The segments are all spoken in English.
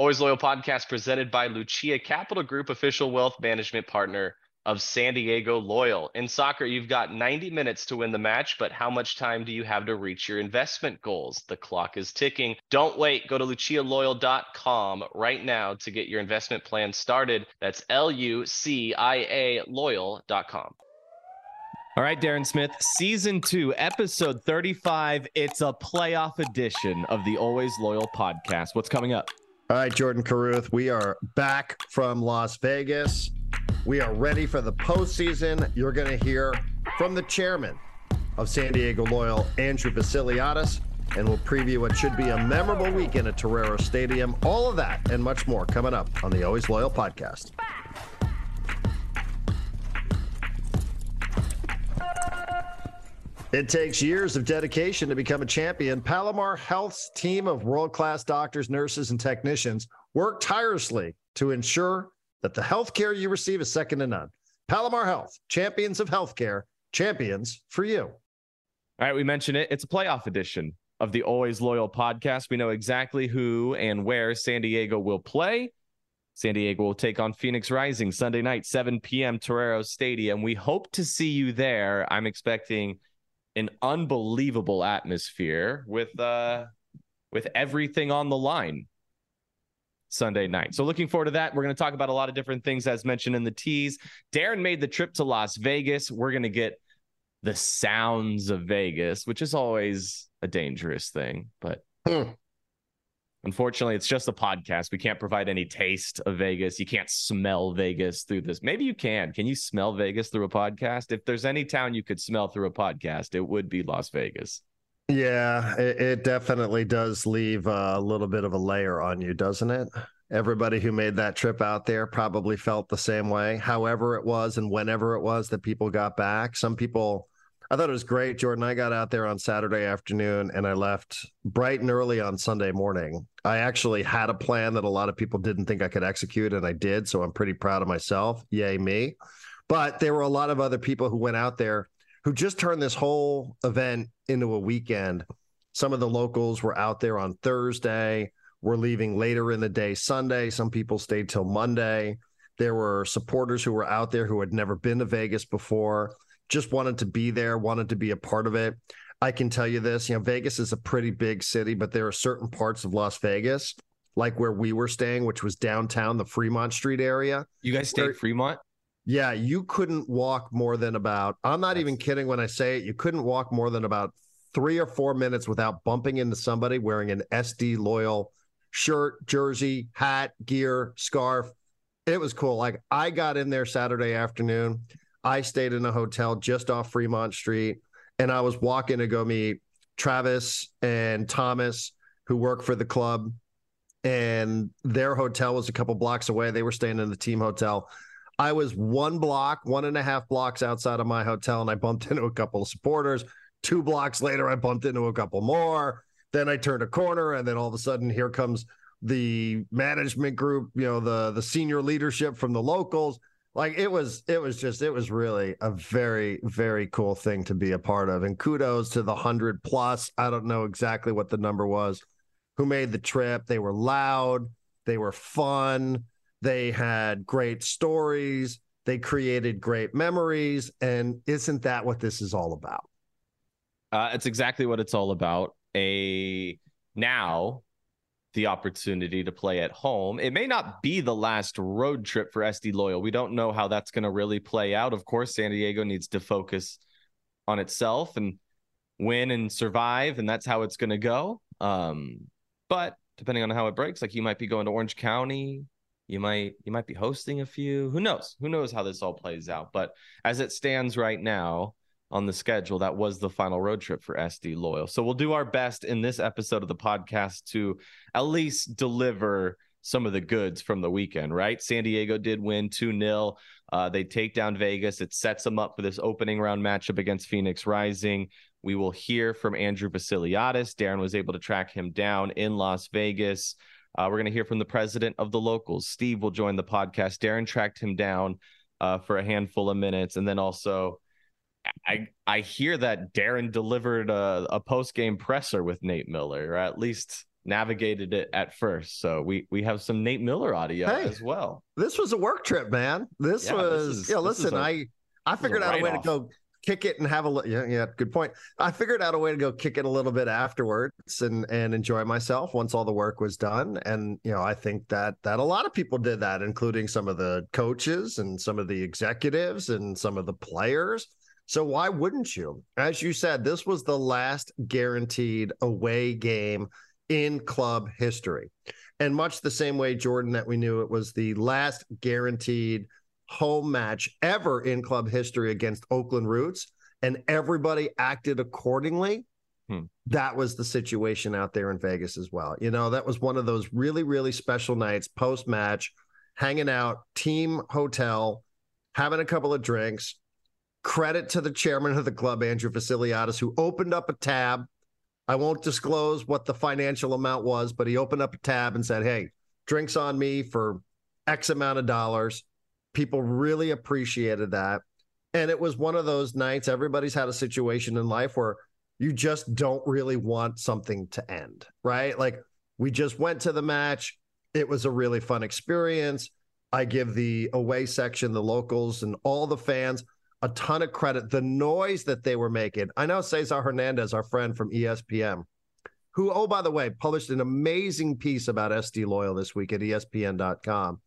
Always Loyal podcast presented by Lucia Capital Group, official wealth management partner of San Diego Loyal. In soccer, you've got 90 minutes to win the match, but how much time do you have to reach your investment goals? The clock is ticking. Don't wait. Go to lucialoyal.com right now to get your investment plan started. That's L U C I A loyal.com. All right, Darren Smith, season two, episode 35. It's a playoff edition of the Always Loyal podcast. What's coming up? All right, Jordan Caruth, we are back from Las Vegas. We are ready for the postseason. You're going to hear from the chairman of San Diego Loyal, Andrew Vassiliadis, and we'll preview what should be a memorable weekend at Torero Stadium. All of that and much more coming up on the Always Loyal podcast. It takes years of dedication to become a champion. Palomar Health's team of world class doctors, nurses, and technicians work tirelessly to ensure that the healthcare you receive is second to none. Palomar Health, champions of healthcare, champions for you. All right, we mentioned it. It's a playoff edition of the Always Loyal podcast. We know exactly who and where San Diego will play. San Diego will take on Phoenix Rising Sunday night, 7 p.m. Torero Stadium. We hope to see you there. I'm expecting an unbelievable atmosphere with uh with everything on the line Sunday night. So looking forward to that. We're going to talk about a lot of different things as mentioned in the tease. Darren made the trip to Las Vegas. We're going to get the sounds of Vegas, which is always a dangerous thing, but hmm. Unfortunately, it's just a podcast. We can't provide any taste of Vegas. You can't smell Vegas through this. Maybe you can. Can you smell Vegas through a podcast? If there's any town you could smell through a podcast, it would be Las Vegas. Yeah, it, it definitely does leave a little bit of a layer on you, doesn't it? Everybody who made that trip out there probably felt the same way. However, it was and whenever it was that people got back, some people I thought it was great, Jordan. I got out there on Saturday afternoon and I left bright and early on Sunday morning. I actually had a plan that a lot of people didn't think I could execute, and I did. So I'm pretty proud of myself. Yay, me. But there were a lot of other people who went out there who just turned this whole event into a weekend. Some of the locals were out there on Thursday. We're leaving later in the day Sunday. Some people stayed till Monday. There were supporters who were out there who had never been to Vegas before just wanted to be there, wanted to be a part of it. I can tell you this, you know, Vegas is a pretty big city, but there are certain parts of Las Vegas, like where we were staying, which was downtown, the Fremont Street area. You guys stayed Fremont? Yeah, you couldn't walk more than about, I'm not That's... even kidding when I say it, you couldn't walk more than about three or four minutes without bumping into somebody wearing an SD loyal shirt, jersey, hat, gear, scarf. It was cool. Like I got in there Saturday afternoon. I stayed in a hotel just off Fremont Street, and I was walking to go meet Travis and Thomas, who work for the club. And their hotel was a couple blocks away. They were staying in the team hotel. I was one block, one and a half blocks outside of my hotel, and I bumped into a couple of supporters. Two blocks later, I bumped into a couple more. Then I turned a corner, and then all of a sudden, here comes the management group, you know, the the senior leadership from the locals like it was it was just it was really a very very cool thing to be a part of. And kudos to the 100 plus. I don't know exactly what the number was who made the trip. They were loud. They were fun. They had great stories. They created great memories. And isn't that what this is all about? Uh, it's exactly what it's all about. A now the opportunity to play at home. It may not be the last road trip for SD Loyal. We don't know how that's going to really play out. Of course, San Diego needs to focus on itself and win and survive, and that's how it's going to go. Um, but depending on how it breaks, like you might be going to Orange County, you might you might be hosting a few. Who knows? Who knows how this all plays out? But as it stands right now, on the schedule. That was the final road trip for SD Loyal. So we'll do our best in this episode of the podcast to at least deliver some of the goods from the weekend, right? San Diego did win 2 0. Uh, they take down Vegas. It sets them up for this opening round matchup against Phoenix Rising. We will hear from Andrew Vassiliadis. Darren was able to track him down in Las Vegas. Uh, we're going to hear from the president of the locals. Steve will join the podcast. Darren tracked him down uh, for a handful of minutes. And then also, I I hear that Darren delivered a, a post game presser with Nate Miller, or at least navigated it at first. So we we have some Nate Miller audio Hey. as well. This was a work trip, man. This Yeah, this was is- yeah. Listen, a- I I figured out a way to go kick it and have a li- yeah yeah good point. I figured out a way to go kick it a little bit afterwards and and enjoy myself once all the work was done. And you know, I think that that a lot of people did that, including some of the coaches and some of the executives and some of the players. So why wouldn't you? As you said, this was the last guaranteed away game in club history. And much the same way, Jordan, that we knew it was the last guaranteed home match ever in club history against Oakland Roots, and everybody acted accordingly. Hmm. That was the situation out there in Vegas as well. You know, that was one of those really, really special nights post match, hanging out, team hotel, having a couple of drinks. Credit to the chairman of the club, Andrew Vassiliadis, who opened up a tab. I won't disclose what the financial amount was, but he opened up a tab and said, Hey, drinks on me for X amount of dollars. People really appreciated that. And it was one of those nights, everybody's had a situation in life where you just don't really want something to end, right? Like we just went to the match. It was a really fun experience. I give the away section, the locals, and all the fans a ton of credit. The noise that they were making. I know Cesar Hernandez, our friend from ESPN, who, oh, by the way, published an amazing piece about SD Loyal this week at ESPN.com,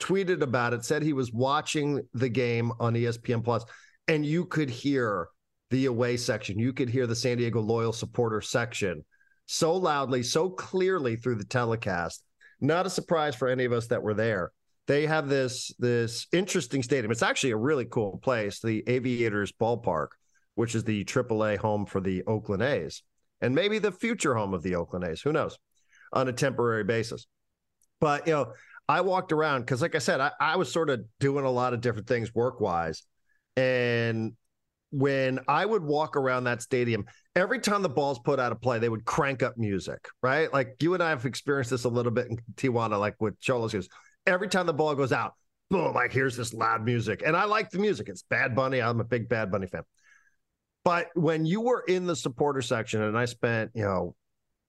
tweeted about it, said he was watching the game on ESPN Plus, and you could hear the away section. You could hear the San Diego Loyal supporter section so loudly, so clearly through the telecast. Not a surprise for any of us that were there they have this this interesting stadium. It's actually a really cool place, the Aviators Ballpark, which is the AAA home for the Oakland A's, and maybe the future home of the Oakland A's. Who knows? On a temporary basis. But you know, I walked around because, like I said, I, I was sort of doing a lot of different things work wise, and when I would walk around that stadium, every time the ball's put out of play, they would crank up music, right? Like you and I have experienced this a little bit in Tijuana, like with Xolos. Every time the ball goes out, boom, like here's this loud music. And I like the music. It's Bad Bunny. I'm a big Bad Bunny fan. But when you were in the supporter section, and I spent, you know,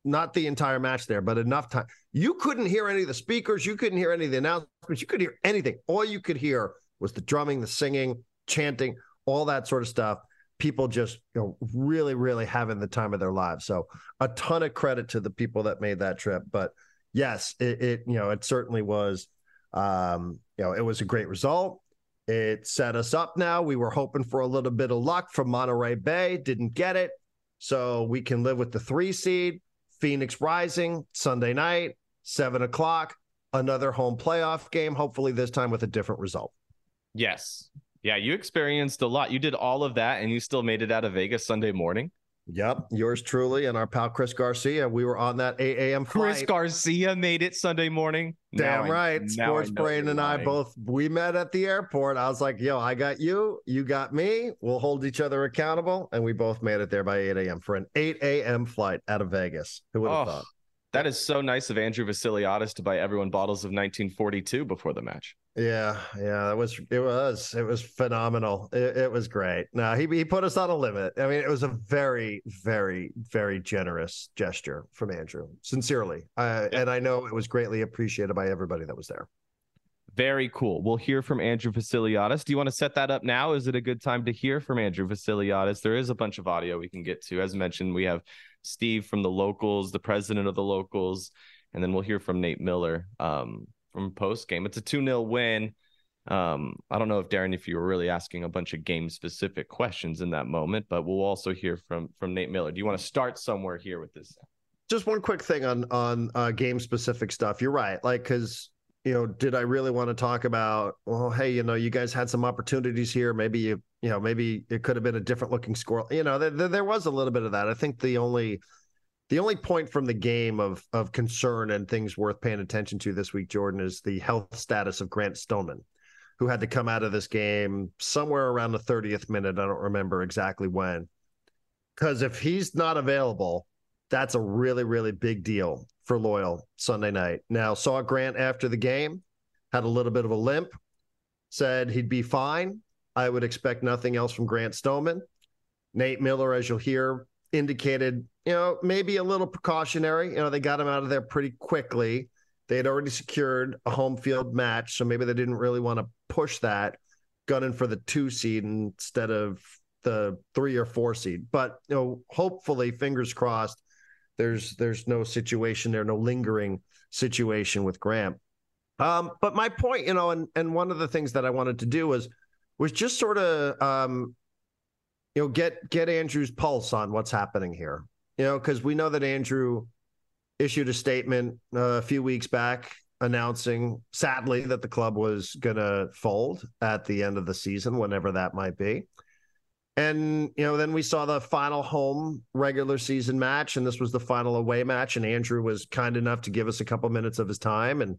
not the entire match there, but enough time, you couldn't hear any of the speakers. You couldn't hear any of the announcements. You could hear anything. All you could hear was the drumming, the singing, chanting, all that sort of stuff. People just, you know, really, really having the time of their lives. So a ton of credit to the people that made that trip. But yes, it, it you know, it certainly was, um, you know, it was a great result. It set us up now. We were hoping for a little bit of luck from Monterey Bay, didn't get it. So we can live with the three seed. Phoenix Rising Sunday night, seven o'clock, another home playoff game, hopefully this time with a different result. Yes. Yeah, you experienced a lot. You did all of that and you still made it out of Vegas Sunday morning. Yep, yours truly and our pal Chris Garcia. We were on that 8 a.m. Chris flight. Garcia made it Sunday morning. Now Damn I- right. now Sports Brain and I both we met at the airport. I was like, yo, I got you, you got me. We'll hold each other accountable. And we both made it there by 8 a.m. for an 8 a.m. flight out of Vegas. Who would have Oh, thought? that is so nice of Andrew Vassiliadis to buy everyone bottles of 1942 before the match. Yeah, yeah, it was it was it was phenomenal. It, it was great. No, he he put us on a limit. I mean, it was a very, very, very generous gesture from Andrew, sincerely. Uh, and I know it was greatly appreciated by everybody that was there. Very cool. We'll hear from Andrew Vassiliadis. Do you want to set that up now? Is it a good time to hear from Andrew Vassiliadis? There is a bunch of audio we can get to. As mentioned, we have Steve from the locals, the president of the locals, and then we'll hear from Nate Miller um, from post game. It's a 2 0 win. Um, I don't know if Darren, if you were really asking a bunch of game specific questions in that moment, but we'll also hear from from Nate Miller. Do you want to start somewhere here with this? Just one quick thing on on uh, game specific stuff. You're right, like because you know, did I really want to talk about? Well, hey, you know, you guys had some opportunities here. Maybe you, you know, maybe it could have been a different looking score. You know, there, there was a little bit of that. I think the only the only point from the game of of concern and things worth paying attention to this week, Jordan, is the health status of Grant Stoneman, who had to come out of this game somewhere around the 30th minute. I don't remember exactly when. Because if he's not available, that's a really, really big deal for Loyal Sunday night. Now, saw Grant after the game, had a little bit of a limp, said he'd be fine. I would expect nothing else from Grant Stoneman. Nate Miller, as you'll hear, indicated, you know, maybe a little precautionary. You know, they got him out of there pretty quickly. They had already secured a home field match, so maybe they didn't really want to push that, gunning for the two seed instead of the three or four seed. But you know, hopefully, fingers crossed, there's there's no situation there, no lingering situation with Grant. Um, but my point, you know, and and one of the things that I wanted to do was was just sort of um, you know get get Andrew's pulse on what's happening here. You know, because we know that Andrew issued a statement uh, a few weeks back announcing, sadly, that the club was going to fold at the end of the season, whenever that might be. And, you know, then we saw the final home regular season match, and this was the final away match. And Andrew was kind enough to give us a couple minutes of his time. And,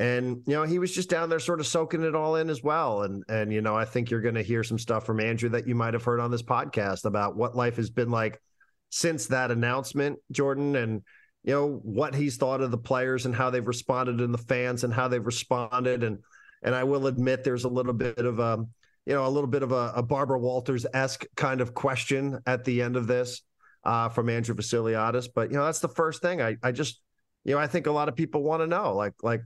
and, you know, he was just down there sort of soaking it all in as well. And, and, you know, I think you're going to hear some stuff from Andrew that you might have heard on this podcast about what life has been like since that announcement, Jordan. And, you know what he's thought of the players and how they've responded and the fans and how they've responded and and I will admit there's a little bit of a um, you know a little bit of a, a Barbara Walters esque kind of question at the end of this uh, from Andrew Vassiliadis, but you know that's the first thing I I just you know I think a lot of people want to know like like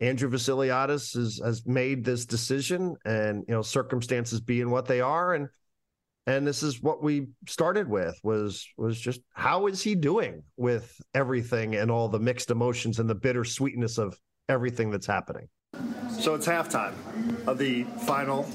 Andrew Vassiliadis has has made this decision and you know circumstances being what they are. And and this is what we started with was was just how is he doing with everything and all the mixed emotions and the bittersweetness of everything that's happening? So it's halftime of the final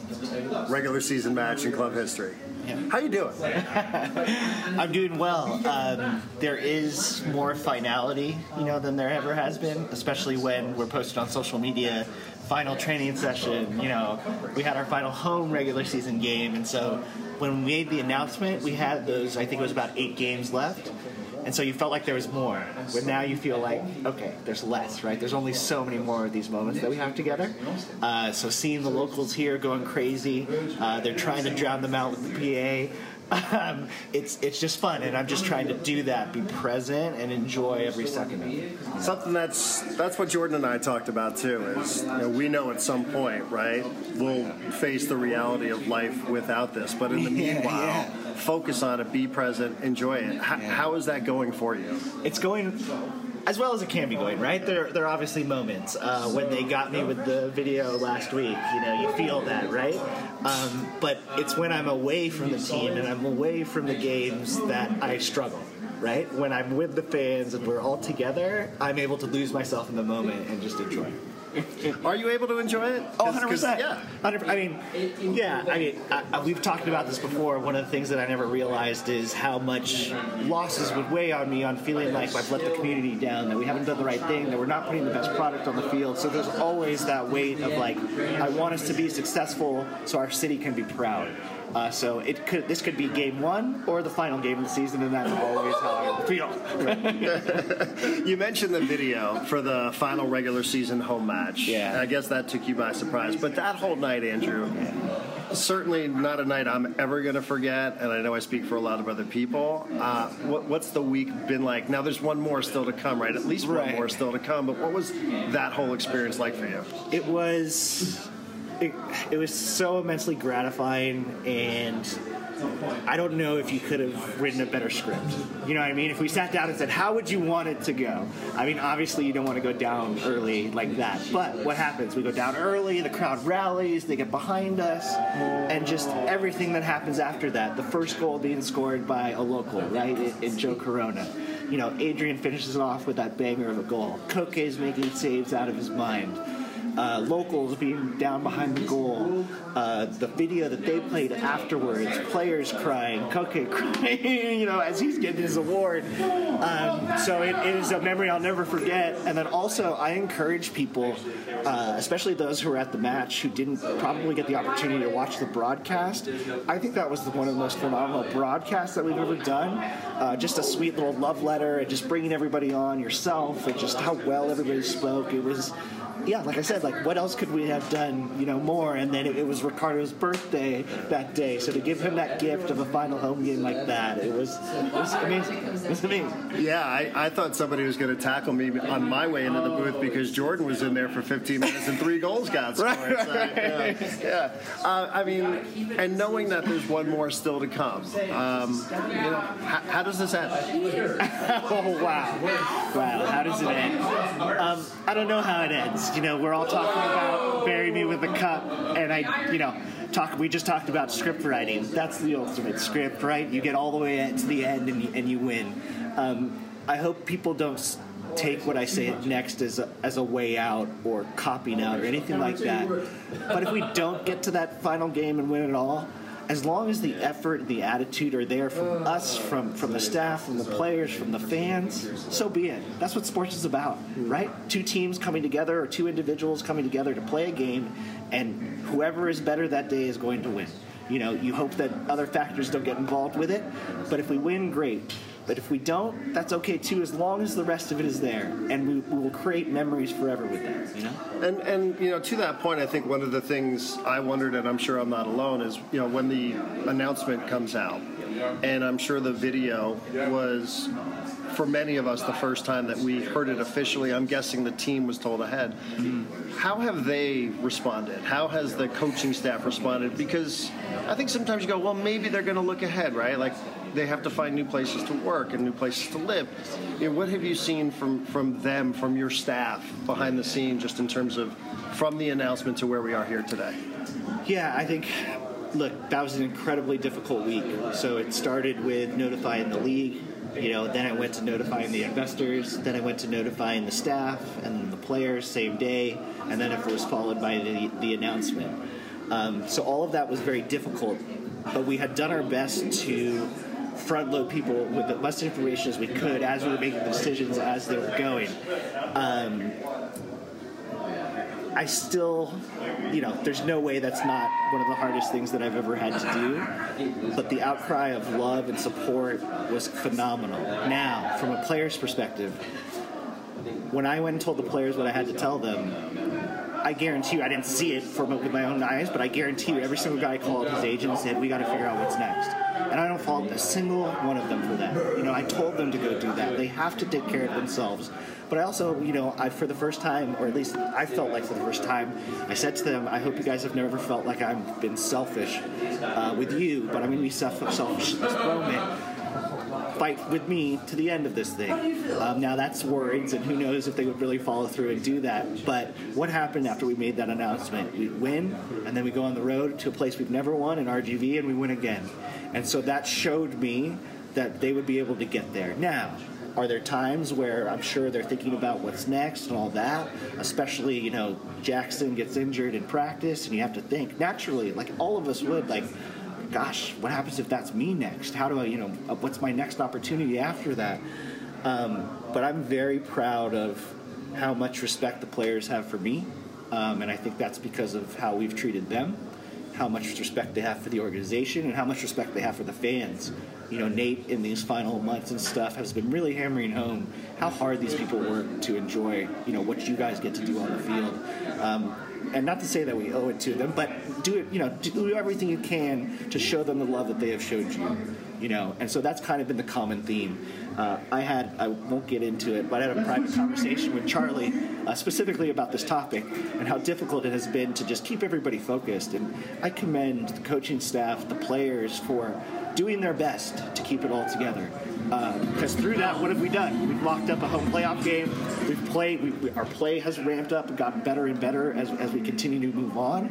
regular season match in club history yeah. How you doing? I'm doing well. Um, there is more finality, you know, than there ever has been, especially when we're posted on social media final training session. You know, we had our final home regular season game, and so when we made the announcement, we had those. I think it was about eight games left. And so you felt like there was more. But now you feel like, okay, there's less, right? There's only so many more of these moments that we have together. Uh, so seeing the locals here going crazy, uh, they're trying to drown them out with the PA um, it's it's just fun, and I'm just trying to do that, be present, and enjoy every second of it. Something that's that's what Jordan and I talked about too. Is you know, we know at some point, right, we'll face the reality of life without this, but in the yeah, meanwhile. Yeah. Focus on it, be present, enjoy it. Yeah. How is that going for you? It's going as well as it can be going, right? There, there are obviously moments. Uh, when they got me with the video last week, you know, you feel that, right? Um, but it's when I'm away from the team and I'm away from the games that I struggle, right? When I'm with the fans and we're all together, I'm able to lose myself in the moment and just enjoy. Are you able to enjoy it? Oh, 100%. Yeah. 100, I mean, yeah, I mean, I, we've talked about this before. One of the things that I never realized is how much losses would weigh on me on feeling like I've let the community down, that we haven't done the right thing, that we're not putting the best product on the field. So there's always that weight of like, I want us to be successful so our city can be proud. Uh, so it could this could be game one or the final game of the season, and that's always how I feel. you mentioned the video for the final regular season home match. Yeah, I guess that took you by surprise. But that whole night, Andrew. Yeah certainly not a night I'm ever going to forget, and I know I speak for a lot of other people. Uh, what, what's the week been like? Now, there's one more still to come, right? At least one right. more still to come. But what was that whole experience like for you? It was it, it was so immensely gratifying and I don't know if you could have written a better script. You know what I mean? If we sat down and said, how would you want it to go? I mean, obviously you don't want to go down early like that. But what happens? We go down early, the crowd rallies, they get behind us, and just everything that happens after that. The first goal being scored by a local, right, in, Joe Corona. You know, Adrian finishes it off with that banger of a goal. Koke is making saves out of his mind uh, locals being down behind the goal, uh, the video that they played afterwards, players crying, Koke crying, you know, as he's getting his award. Um, so it, it is a memory I'll never forget. And then also, I encourage people, uh, especially those who were at the match who didn't probably get the opportunity to watch the broadcast. I think that was one of the most phenomenal broadcasts that we've ever done. Uh, just a sweet little love letter and just bringing everybody on yourself and just how well everybody spoke. It was, yeah, like I said like, what else could we have done, you know, more? And then it, it was Ricardo's birthday that day, so to give him that gift of a final home game like that, it was, it was amazing. It was amazing. Yeah, I, I thought somebody was going to tackle me on my way into the booth because Jordan was in there for 15 minutes and three goals got scored. Right, So, yeah, yeah. Uh, I mean, and knowing that there's one more still to come, um, you know, how, how does this end? oh wow, wow! How does it end? Um, I don't know how it ends. You know, we're all talking about bury me with a cup, and I, you know, talk. We just talked about script writing. That's the ultimate script, right? You get all the way to the end, and you, and you win. Um, I hope people don't take what I say next as a, as a way out or copying out or anything like that. But if we don't get to that final game and win it all, as long as the effort, the attitude are there from us, from from the staff, from the players, from the fans, so be it. That's what sports is about, hmm. right? Two teams coming together or two individuals coming together to play a game, and whoever is better that day is going to win. You know, you hope that other factors don't get involved with it, but if we win, great. But if we don't, that's okay too, as long as the rest of it is there, and we, we will create memories forever with that. You know. And and you know, to that point, I think one of the things I wondered, and I'm sure I'm not alone, is you know when the announcement comes out, and I'm sure the video was for many of us the first time that we heard it officially. I'm guessing the team was told ahead. How have they responded? How has the coaching staff responded? Because I think sometimes you go, well, maybe they're going to look ahead, right? Like they have to find new places to work and new places to live. You know, what have you seen from from them, from your staff behind the scenes, just in terms of from the announcement to where we are here today? Yeah, I think. Look, that was an incredibly difficult week. So it started with notifying the league. You know, then I went to notifying the investors. Then I went to notifying the staff and the players same day, and then it was followed by the the announcement. Um, so all of that was very difficult, but we had done our best to front load people with as much information as we could as we were making decisions as they were going. Um, I still, you know, there's no way that's not one of the hardest things that I've ever had to do. But the outcry of love and support was phenomenal. Now, from a player's perspective, when I went and told the players what I had to tell them, I guarantee you, I didn't see it from with my own eyes, but I guarantee you, every single guy called his agent and said, "We got to figure out what's next." And I don't fault a single one of them for that. You know, I told them to go do that. They have to take care of themselves. But I also, you know, I for the first time, or at least I felt like for the first time, I said to them, "I hope you guys have never felt like I've been selfish uh, with you, but I'm going to be selfish in this moment." Fight with me to the end of this thing. Um, now that's words, and who knows if they would really follow through and do that. But what happened after we made that announcement? We win, and then we go on the road to a place we've never won in RGV, and we win again. And so that showed me that they would be able to get there. Now, are there times where I'm sure they're thinking about what's next and all that? Especially, you know, Jackson gets injured in practice, and you have to think naturally, like all of us would, like, gosh, what happens if that's me next? How do I, you know, uh, what's my next opportunity after that? Um, but I'm very proud of how much respect the players have for me, um, and I think that's because of how we've treated them, how much respect they have for the organization, and how much respect they have for the fans. You know, Nate in these final months and stuff has been really hammering home how hard these people work to enjoy, you know, what you guys get to do on the field. Um, and not to say that we owe it to them, but do it, you know, do everything you can to show them the love that they have showed you, you know. And so that's kind of been the common theme. Uh, I had, I won't get into it, but I had a private conversation with Charlie uh, specifically about this topic and how difficult it has been to just keep everybody focused. And I commend the coaching staff, the players for doing their best to keep it all together. Uh, because through that, what have we done? We've locked up a home playoff game. We've played. We, we, our play has ramped up and gotten better and better as, as we continue to move on.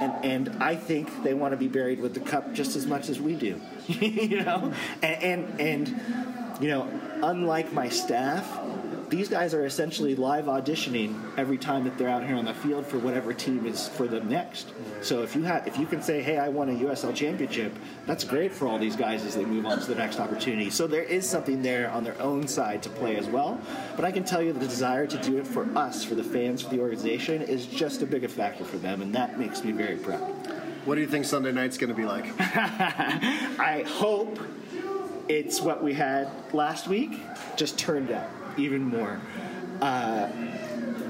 And and I think they want to be buried with the cup just as much as we do. you know, and, and and you know, unlike my staff, these guys are essentially live auditioning every time that they're out here on the field for whatever team is for them next. So if you have, if you can say, "Hey, I won a USL championship," that's great for all these guys as they move on to the next opportunity. So there is something there on their own side to play as well. But I can tell you the desire to do it for us, for the fans, for the organization, is just a bigger factor for them, and that makes me very proud. What do you think Sunday night's going to be like? I hope it's what we had last week, just turned out even more. Uh,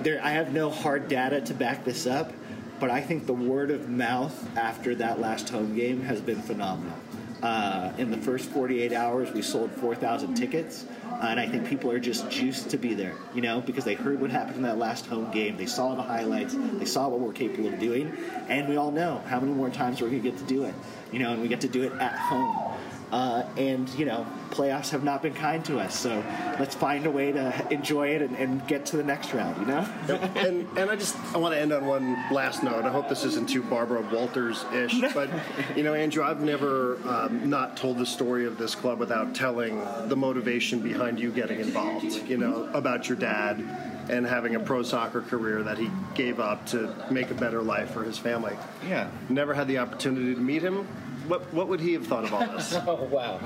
there, I have no hard data to back this up, but I think the word of mouth after that last home game has been phenomenal. Uh, in the first 48 hours, we sold 4,000 tickets, uh, and I think people are just juiced to be there, you know, because they heard what happened in that last home game. They saw the highlights, they saw what we're capable of doing, and we all know how many more times we're going to get to do it, you know, and we get to do it at home. Uh, and you know, playoffs have not been kind to us. So let's find a way to enjoy it and, and get to the next round. You know. and and I just I want to end on one last note. I hope this isn't too Barbara Walters ish, but you know, Andrew, I've never um, not told the story of this club without telling the motivation behind you getting involved. You know, about your dad and having a pro soccer career that he gave up to make a better life for his family. Yeah. Never had the opportunity to meet him. What what would he have thought of all this? oh wow.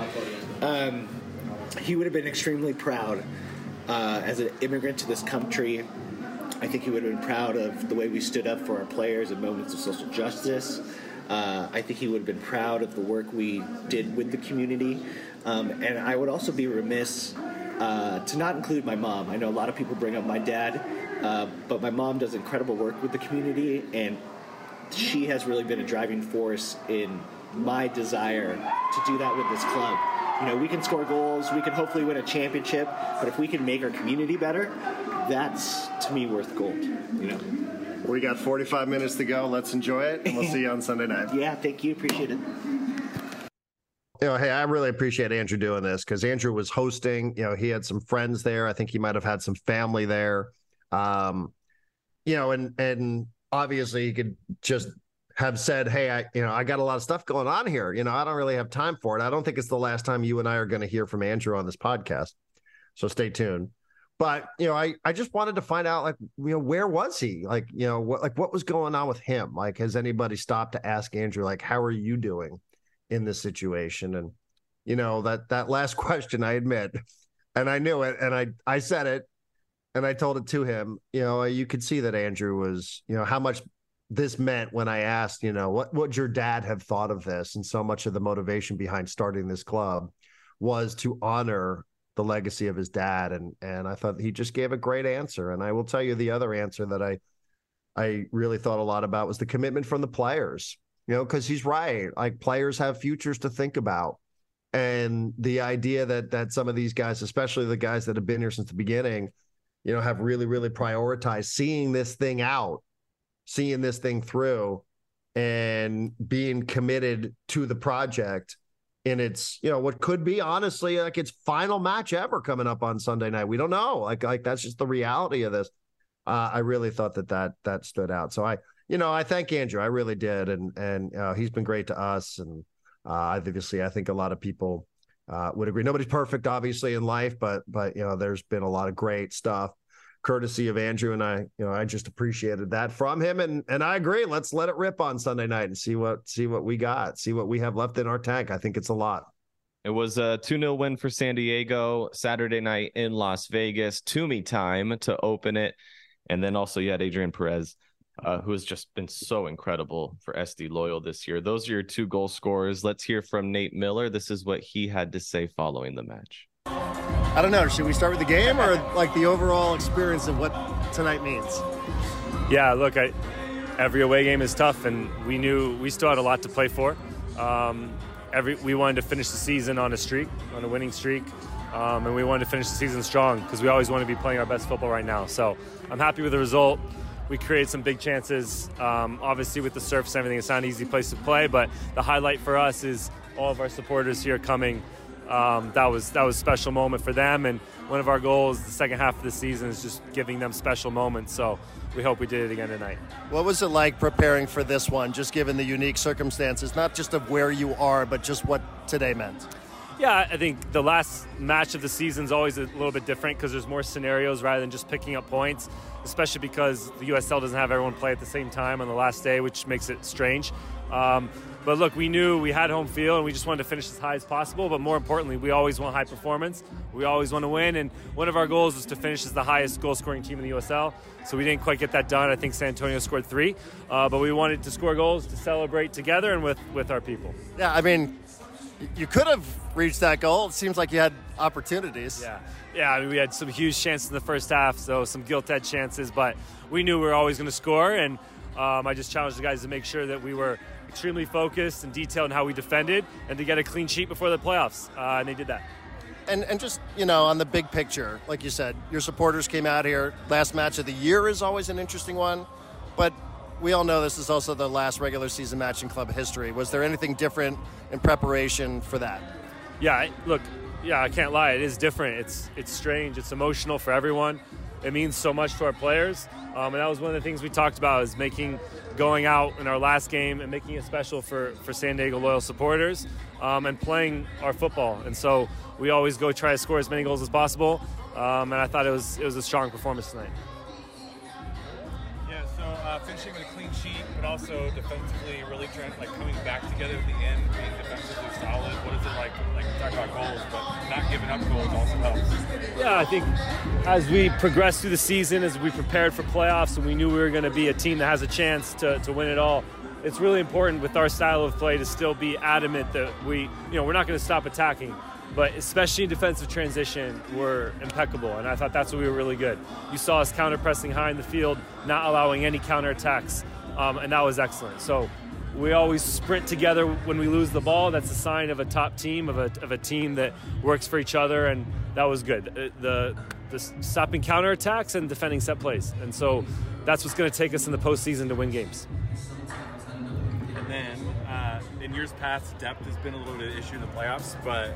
Um, he would have been extremely proud uh, as an immigrant to this country. I think he would have been proud of the way we stood up for our players in moments of social justice. Uh, I think he would have been proud of the work we did with the community. Um, and I would also be remiss uh, to not include my mom. I know a lot of people bring up my dad, uh, but my mom does incredible work with the community, and she has really been a driving force in my desire to do that with this club. You know, we can score goals, we can hopefully win a championship, but if we can make our community better, that's to me worth gold. You know. We got 45 minutes to go. Let's enjoy it, and we'll see you on Sunday night. Yeah, thank you. Appreciate it you know, hey, I really appreciate Andrew doing this because Andrew was hosting. You know, he had some friends there. I think he might have had some family there. Um, you know, and and obviously he could just have said, "Hey, I you know I got a lot of stuff going on here. You know, I don't really have time for it. I don't think it's the last time you and I are going to hear from Andrew on this podcast. So stay tuned." But you know, I I just wanted to find out like you know where was he? Like you know what like what was going on with him? Like has anybody stopped to ask Andrew like how are you doing? in this situation. And you know that that last question, I admit, and I knew it, and I I said it, and I told it to him. You know, you could see that Andrew was, you know, how much this meant when I asked, you know, what would your dad have thought of this, and so much of the motivation behind starting this club was to honor the legacy of his dad and and I thought he just gave a great answer and I will tell you the other answer that I I really thought a lot about was the commitment from the players you know, because he's right. Like players have futures to think about. And the idea that that some of these guys, especially the guys that have been here since the beginning, you know, have really, really prioritized seeing this thing out, seeing this thing through, and being committed to the project in its, you know, what could be honestly like its final match ever coming up on Sunday night. We don't know. Like, like that's just the reality of this. Uh, I really thought that that that stood out. So I you know, I thank Andrew. I really did, and and uh, he's been great to us. And uh, obviously, I think a lot of people uh, would agree. Nobody's perfect, obviously, in life, but but you know, there's been a lot of great stuff, courtesy of Andrew, and I. You know, I just appreciated that from him, and and I agree. Let's let it rip on Sunday night and see what see what we got, see what we have left in our tank. I think it's a lot. It was a 2 0 win for San Diego Saturday night in Las Vegas. Toomey time to open it. And then also you had Adrian Perez uh, who has just been so incredible for SD Loyal this year. Those are your two goal scorers. Let's hear from Nate Miller. This is what he had to say following the match. I don't know. Should we start with the game or like the overall experience of what tonight means? Yeah, look, I, every away game is tough, and we knew we still had a lot to play for. Um, every we wanted to finish the season on a streak, on a winning streak, um, and we wanted to finish the season strong because we always want to be playing our best football right now. So I'm happy with the result we created some big chances. Um, obviously, with the surface and everything, it's not an easy place to play. But the highlight for us is all of our supporters here coming. Um, that was that was a special moment for them, and one of our goals the second half of the season is just giving them special moments. So we hope we did it again tonight. What was it like preparing for this one, just given the unique circumstances, not just of where you are, but just what today meant? Yeah, I think the last match of the season is always a little bit different because there's more scenarios rather than just picking up points, especially because the USL doesn't have everyone play at the same time on the last day, which makes it strange. Um, but look, we knew we had home field and we just wanted to finish as high as possible. But more importantly, we always want high performance. We always want to win. And one of our goals was to finish as the highest goal scoring team in the USL. So we didn't quite get that done. I think San Antonio scored three. Uh, but we wanted to score goals to celebrate together and with, with our people. Yeah, I mean, you could have reached that goal. It seems like you had opportunities. Yeah, yeah. I mean, we had some huge chances in the first half, so some gilt-edged chances, but we knew we were always going to score, and um, I just challenged the guys to make sure that we were extremely focused and detailed in how we defended, and to get a clean sheet before the playoffs, uh, and they did that. And, and just you know on the big picture like you said your supporters came out here last match of the year is always an interesting one but we all know this is also the last regular season match in club history. Was there anything different in preparation for that? Yeah, look, yeah, I can't lie. It is different. It's it's strange. It's emotional for everyone. It means so much to our players, um, and that was one of the things we talked about is making going out in our last game and making it special for for San Diego loyal supporters um, and playing our football. And so we always go try to score as many goals as possible. Um, and I thought it was it was a strong performance tonight uh, finishing with a clean sheet, but also defensively really trying like coming back together at the end, being defensively solid. What is it like? Like talk about goals, but not giving up goals also helps. Yeah, I think as we progressed through the season, as we prepared for playoffs, and we knew we were going to be a team that has a chance to, to win it all. It's really important with our style of play to still be adamant that we, you know, we're not going to stop attacking but especially in defensive transition, were impeccable. And I thought that's what we were really good. You saw us counter pressing high in the field, not allowing any counterattacks, um, and that was excellent. So we always sprint together when we lose the ball. That's a sign of a top team, of a, of a team that works for each other, and that was good. Uh, the, the stopping counterattacks and defending set plays. And so that's what's going to take us in the postseason to win games. And then uh, in years past, depth has been a little bit of an issue in the playoffs, but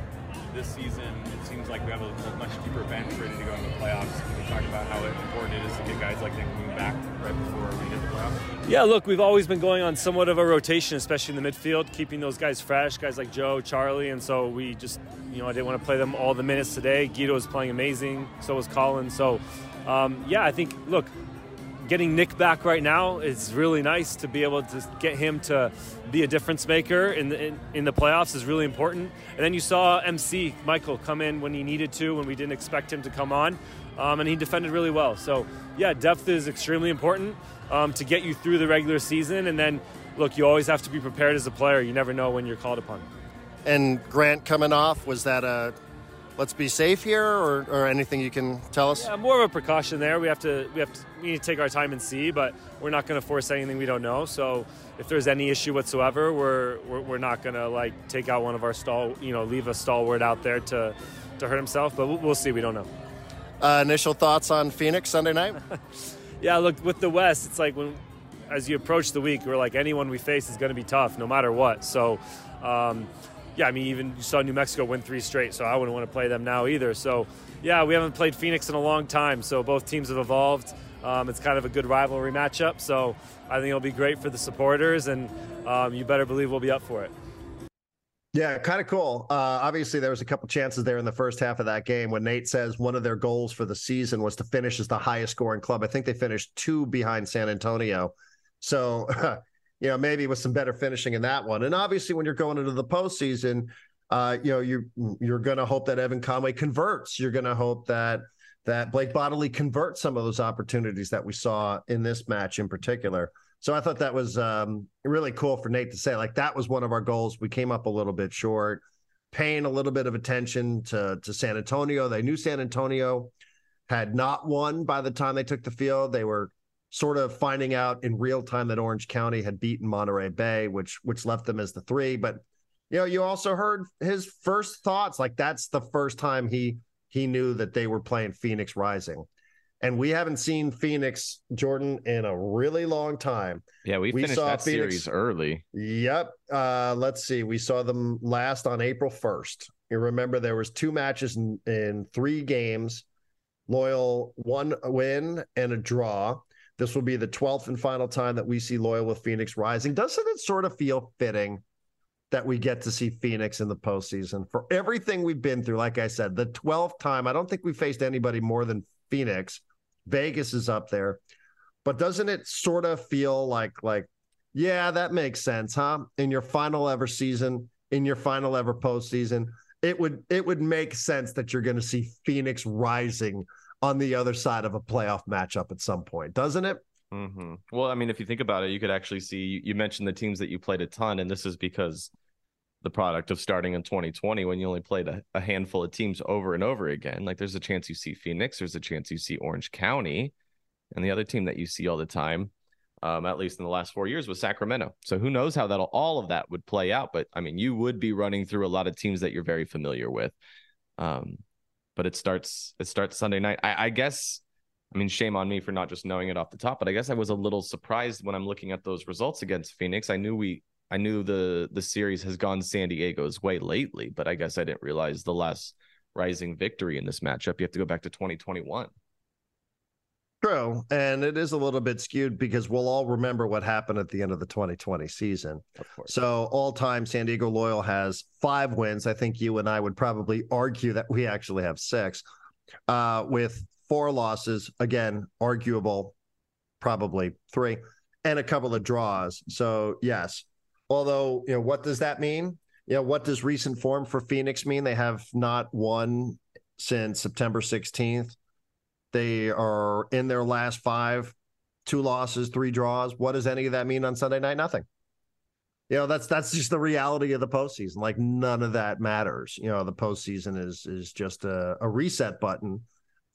this season, it seems like we have a, much deeper bench ready to go in the playoffs. Can you talk about how important it is to get guys like Nick moving back right before we hit the playoffs? Yeah, look, we've always been going on somewhat of a rotation, especially in the midfield, keeping those guys fresh, guys like Joe, Charlie, and so we just, you know, I didn't want to play them all the minutes today. Guido was playing amazing, so was Colin. So, um, yeah, I think, look, getting Nick back right now is really nice to be able to get him to be a difference maker in the, in, in, the playoffs is really important. And then you saw MC Michael come in when he needed to, when we didn't expect him to come on, um, and he defended really well. So yeah, depth is extremely important um, to get you through the regular season. And then look, you always have to be prepared as a player. You never know when you're called upon. And Grant coming off was that a let's be safe here, or, or anything you can tell us? Yeah, more of a precaution there. We have to we have to we need to take our time and see, but we're not going to force anything we don't know. So if there's any issue whatsoever, we're we're, we're not going to like take out one of our stall, you know, leave a stalwart out there to to hurt himself. But we'll, we'll see. We don't know. Uh, initial thoughts on Phoenix Sunday night? yeah, look with the West, it's like when as you approach the week, we're like anyone we face is going to be tough, no matter what. So. Um, yeah, I mean, even you saw New Mexico win three straight, so I wouldn't want to play them now either. So, yeah, we haven't played Phoenix in a long time, so both teams have evolved. Um, it's kind of a good rivalry matchup, so I think it'll be great for the supporters, and um, you better believe we'll be up for it. Yeah, kind of cool. Uh, obviously, there was a couple chances there in the first half of that game when Nate says one of their goals for the season was to finish as the highest scoring club. I think they finished two behind San Antonio. So you know, maybe with some better finishing in that one. And obviously, when you're going into the postseason, uh, you know, you you're going to hope that Evan Conway converts. You're going to hope that that Blake Bodily converts some of those opportunities that we saw in this match in particular. So I thought that was um, really cool for Nate to say, like that was one of our goals. We came up a little bit short, paying a little bit of attention to to San Antonio. They knew San Antonio had not won by the time they took the field. They were sort of finding out in real time that Orange County had beaten Monterey Bay, which which left them as the three. But you know, you also heard his first thoughts. Like that's the first time he he knew that they were playing Phoenix Rising. And we haven't seen Phoenix Jordan in a really long time. Yeah, we, we finished saw that Phoenix, series early. Yep. Uh, let's see. We saw them last on April 1st. You remember there was two matches in, in three games. Loyal one win and a draw. This will be the 12th and final time that we see Loyal with Phoenix rising. Doesn't it sort of feel fitting that we get to see Phoenix in the postseason for everything we've been through? Like I said, the 12th time, I don't think we faced anybody more than Phoenix. Vegas is up there. But doesn't it sort of feel like, like, yeah, that makes sense, huh? In your final ever season, in your final ever postseason, it would it would make sense that you're going to see Phoenix rising on the other side of a playoff matchup at some point, doesn't it? Mm-hmm. Well, I mean, if you think about it, you could actually see. You mentioned the teams that you played a ton, and this is because the product of starting in 2020 when you only played a, a, handful of teams over and over again. Like there's a chance you see Phoenix, there's a chance you see Orange County, and the other team that you see all the time, um, at least in the last four years, was Sacramento. So who knows how that all of that would play out? But I mean, you would be running through a lot of teams that you're very familiar with. Um, but it starts it starts Sunday night. I, I guess. I mean, shame on me for not just knowing it off the top, but I guess I was a little surprised when I'm looking at those results against Phoenix. I knew we I knew the the series has gone San Diego's way lately, but I guess I didn't realize the last rising victory in this matchup. You have to go back to 2021. True. And it is a little bit skewed because we'll all remember what happened at the end of the 2020 season. So, all time, San Diego Loyal has five wins. I think you and I would probably argue that we actually have six, uh, with four losses. Again, arguable, probably three, and a couple of draws. So, yes, Although, you know, what does that mean? You know, what does recent form for Phoenix mean? They have not won since September 16th. They are in their last five, two losses, three draws. What does any of that mean on Sunday night? Nothing. You know, that's that's just the reality of the postseason. Like none of that matters. You know, the postseason is is just a, a reset button.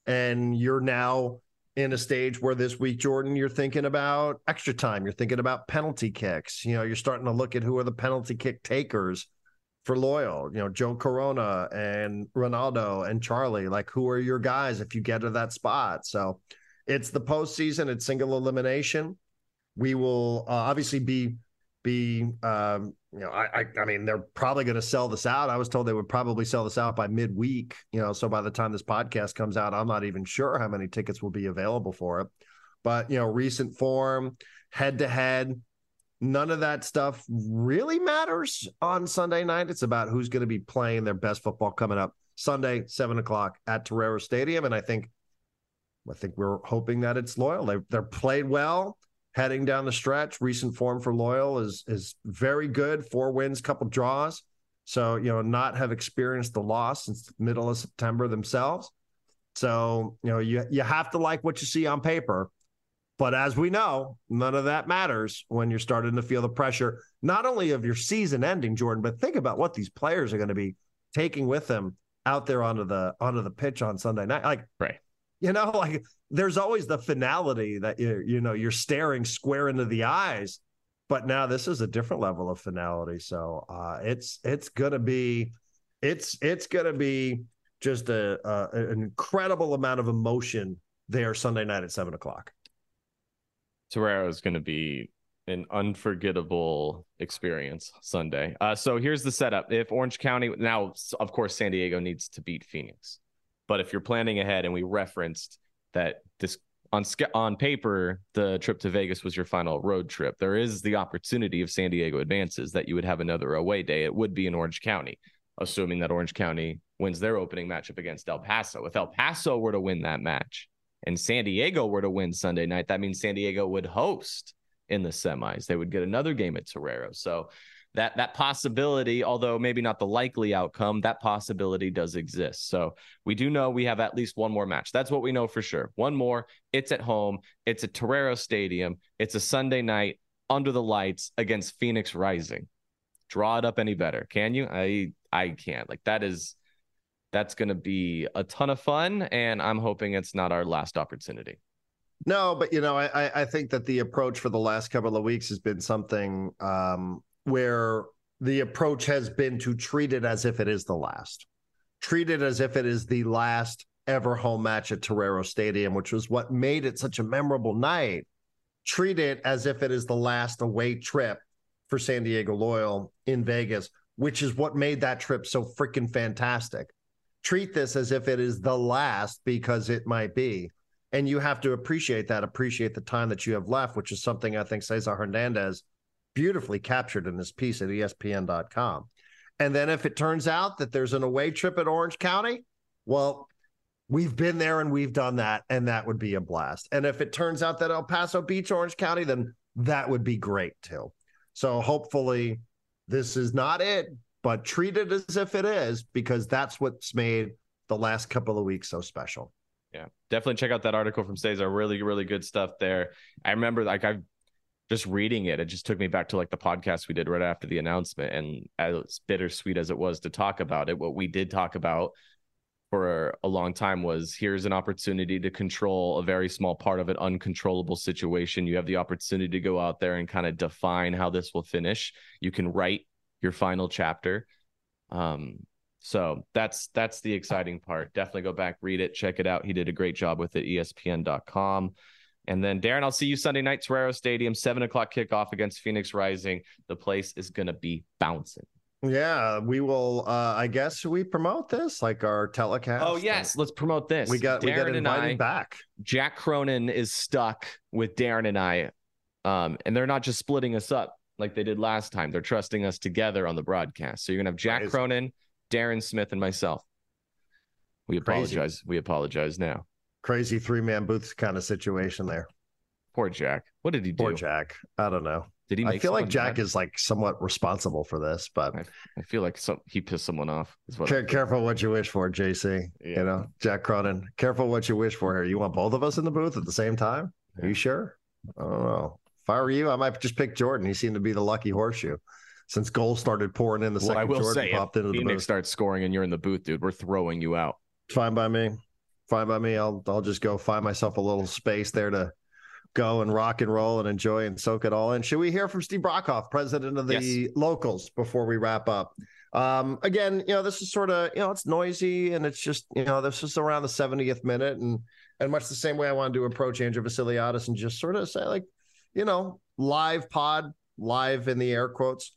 And you're now in a stage where this week, Jordan, you're thinking about extra time. You're thinking about penalty kicks. You know, you're starting to look at who are the penalty kick takers for Loyal. You know, Joe Corona and Ronaldo and Charlie. Like, who are your guys if you get to that spot? So it's the postseason, it's single elimination. We will uh, obviously be be um, you know I, I, I mean they're probably going to sell this out. I was told they would probably sell this out by midweek. You know, so by the time this podcast comes out, I'm not even sure how many tickets will be available for it. But you know, recent form, head to head, none of that stuff really matters on Sunday night. It's about who's going to be playing their best football coming up Sunday, seven o'clock at Torero Stadium, and I think I think we're hoping that it's loyal. They they're played well heading down the stretch. Recent form for Loyal is is very good. Four wins, couple draws. So you know, not have experienced the loss since the middle of September themselves. So you know, you you have to like what you see on paper. But as we know, none of that matters when you're starting to feel the pressure, not only of your season ending, Jordan, but think about what these players are going to be taking with them out there onto the onto the pitch on Sunday night. Like, right. You know, like there's always the finality that you you know you're staring square into the eyes but now this is a different level of finality so uh, it's it's gonna be it's it's gonna be just a, a, an incredible amount of emotion there sunday night at seven o'clock Torero is going to be an unforgettable experience Sunday. Uh, so here's the setup. If Orange County now, of course, San Diego needs to beat Phoenix, but if you're planning ahead, and we referenced that this on on paper the trip to Vegas was your final road trip. There is the opportunity if San Diego advances that you would have another away day. It would be in Orange County, assuming that Orange County wins their opening matchup against El Paso. If El Paso were to win that match and San Diego were to win Sunday night, that means San Diego would host in the semis. They would get another game at Torero. So that that possibility, although maybe not the likely outcome, that possibility does exist. So we do know we have at least one more match. That's what we know for sure. One more. It's at home. It's at Torero Stadium. It's a Sunday night under the lights against Phoenix Rising. Draw it up any better, can you? I I can't. Like that is that's going to be a ton of fun, and I'm hoping it's not our last opportunity. No, but you know, I I think that the approach for the last couple of weeks has been something um, where the approach has been to treat it as if it is the last, treat it as if it is the last ever home match at Torero Stadium, which was what made it such a memorable night. Treat it as if it is the last away trip for San Diego Loyal in Vegas, which is what made that trip so freaking fantastic. Treat this as if it is the last because it might be. And you have to appreciate that, appreciate the time that you have left, which is something I think Cesar Hernandez beautifully captured in this piece at ESPN.com. And then if it turns out that there's an away trip at Orange County, well, we've been there and we've done that, and that would be a blast. And if it turns out that El Paso beats Orange County, then that would be great too. So hopefully this is not it, but treat it as if it is, because that's what's made the last couple of weeks so special. Yeah, definitely check out that article from Cesar. Really, really good stuff there. I remember like I've just reading it, it just took me back to like the podcast we did right after the announcement. And as bittersweet as it was to talk about it, what we did talk about for a long time was here's an opportunity to control a very small part of an uncontrollable situation. You have the opportunity to go out there and kind of define how this will finish. You can write your final chapter. Um, so that's that's the exciting part. Definitely go back, read it, check it out. He did a great job with it. ESPN.com. And then Darren, I'll see you Sunday night, Torero Stadium, seven o'clock kickoff against Phoenix Rising. The place is gonna be bouncing. Yeah, we will. Uh, I guess we promote this like our telecast. Oh yes, let's promote this. we got Darren we got and I, back. Jack Cronin is stuck with Darren and I, um, and they're not just splitting us up like they did last time. They're trusting us together on the broadcast. So you're gonna have Jack Crazy. Cronin, Darren Smith, and myself. We Crazy. apologize. We apologize now. Crazy three man booth kind of situation there. Poor Jack. What did he do? Poor Jack. I don't know. Did he? I feel like Jack mad? is like somewhat responsible for this, but I, I feel like some he pissed someone off. Is what care, careful what you wish for, JC. Yeah. You know, Jack Cronin. Careful what you wish for here. You want both of us in the booth at the same time? Are you sure? I don't know. If I were you, I might just pick Jordan. He seemed to be the lucky horseshoe since goals started pouring in the Well, second I will Jordan say, popped if into the Phoenix booth. starts scoring and you're in the booth, dude, we're throwing you out. Fine by me. Fine by me. I'll I'll just go find myself a little space there to go and rock and roll and enjoy and soak it all in. Should we hear from Steve Brockhoff, president of the Yes. locals, before we wrap up? Um, again, you know, this is sort of, you know, it's noisy and it's just, you know, this is around the 70th minute and and much the same way I wanted to approach Andrew Vassiliadis and just sort of say, like, you know, live pod, live in the air quotes.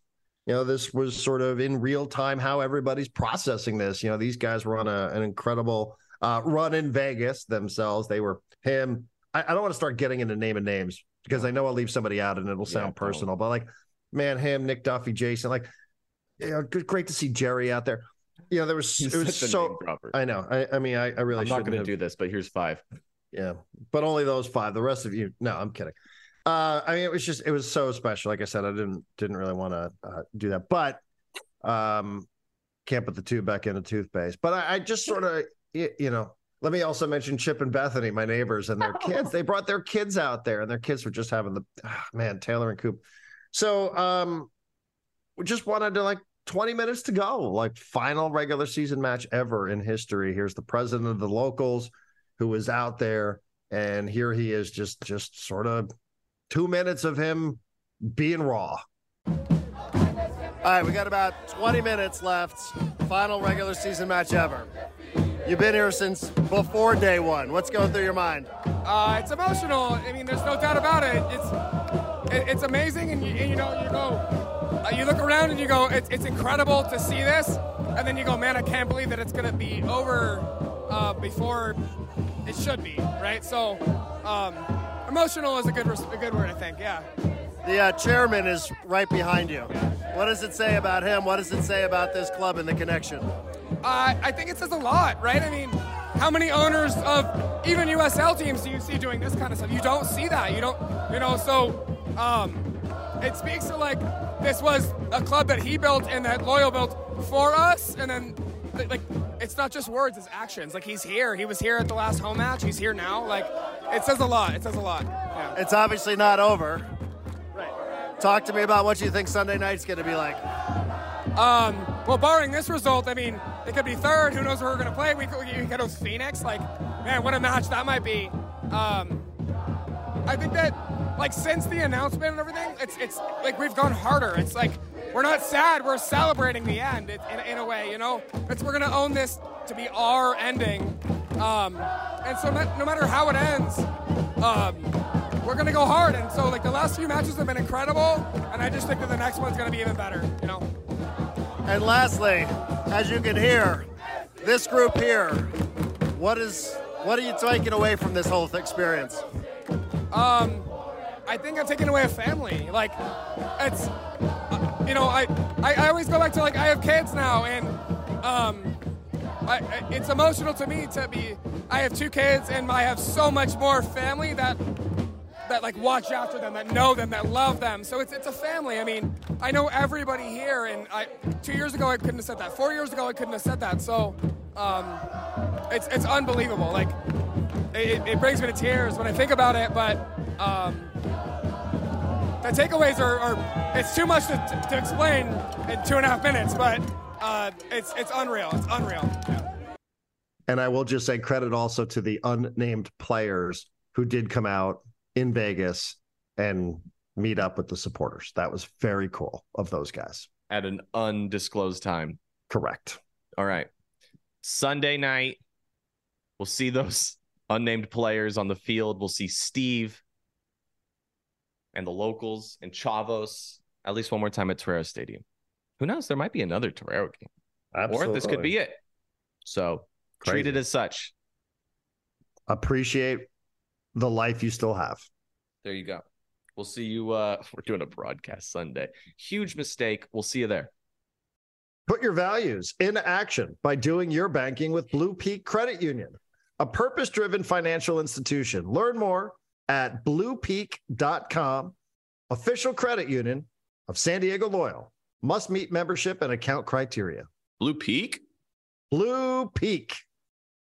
You know, this was sort of in real time how everybody's processing this. You know, these guys were on a, an incredible uh, run in Vegas themselves. They were him. I, I don't want to start getting into name and names because I know I'll leave somebody out and it'll sound don't. personal. But like, man, him, Nick Duffy, Jason, like, you know, good, great to see Jerry out there. You know, there was He's it was so. I know. I, I mean, I, I really I'm not going to do this, but here's five. yeah, but only those five. The rest of you, no, I'm kidding. Uh, I mean, it was just it was so special. Like I said, I didn't didn't really want to uh, do that, but um, can't put the tube back in a toothpaste. But I, I just sort of you, know. Let me also mention Chip and Bethany, my neighbors, and their kids. They brought their kids out there, and their kids were just having the ah, man Taylor and Coop. So um, we just wanted to like 20 minutes to go, like final regular season match ever in history. Here's the president of the locals who was out there, and here he is, just just sort of two minutes of him being raw. All right, we got about 20 minutes left. Final regular season match ever. You've been here since before day one. What's going through your mind? Uh, it's emotional. I mean, there's no doubt about it. It's it, it's amazing, and you, and you know, you go, uh, you look around and you go, it's, it's incredible to see this, and then you go, man, I can't believe that it's gonna be over uh, before it should be, right? So, um, emotional is a good a good word, I think. Yeah. The uh, chairman is right behind you. What does it say about him? What does it say about this club and the connection? Uh, I think it says a lot, right? I mean, how many owners of even USL teams do you see doing this kind of stuff? You don't see that. You don't, you know, so um, it speaks to like this was a club that he built and that Loyal built for us, and then th- like it's not just words, it's actions. Like he's here. He was here at the last home match. He's here now. Like it says a lot. It says a lot. Yeah. It's obviously not over. Right. Talk to me about what you think Sunday night's going to be like. Um, well, barring this result, I mean, it could be third. Who knows where we're going to play? We could, we could host Phoenix. Like, man, what a match that might be. Um, I think that, like, since the announcement and everything, it's it's like we've gone harder. It's like we're not sad. We're celebrating the end it, in, in a way, you know. It's we're going to own this to be our ending. Um, and so no, no matter how it ends, um, we're going to go hard. And so, like, the last few matches have been incredible, and I just think that the next one's going to be even better, you know. And lastly, as you can hear, this group here, what is what are you taking away from this whole experience? Um, I think I'm taking away a family. Like, it's, uh, you know, I, I, I always go back to like I have kids now, and um, I, it's emotional to me to be. I have two kids, and I have so much more family that that like watch after them, that know them, that love them. So it's it's a family. I mean, I know everybody here, and I two years ago I couldn't have said that. Four years ago I couldn't have said that. So um, it's it's unbelievable. Like it, it brings me to tears when I think about it. But um, the takeaways are, are it's too much to, to explain in two and a half minutes, but uh, it's it's unreal. It's unreal. And I will just say credit also to the unnamed players who did come out in Vegas and meet up with the supporters. That was very cool of those guys. At an undisclosed time. Correct. All right. Sunday night, we'll see those unnamed players on the field. We'll see Steve and the locals and Chavos at least one more time at Torero Stadium. Who knows? There might be another Torero game. Absolutely. Or this could be it. So treat it as such. Appreciate the life you still have. There you go. We'll see you. Uh, we're doing a broadcast Sunday. Huge mistake. We'll see you there. Put your values into action by doing your banking with Blue Peak Credit Union, a purpose driven financial institution. Learn more at bluepeak.com, official credit union of San Diego Loyal. Must meet membership and account criteria. Blue Peak? Blue Peak.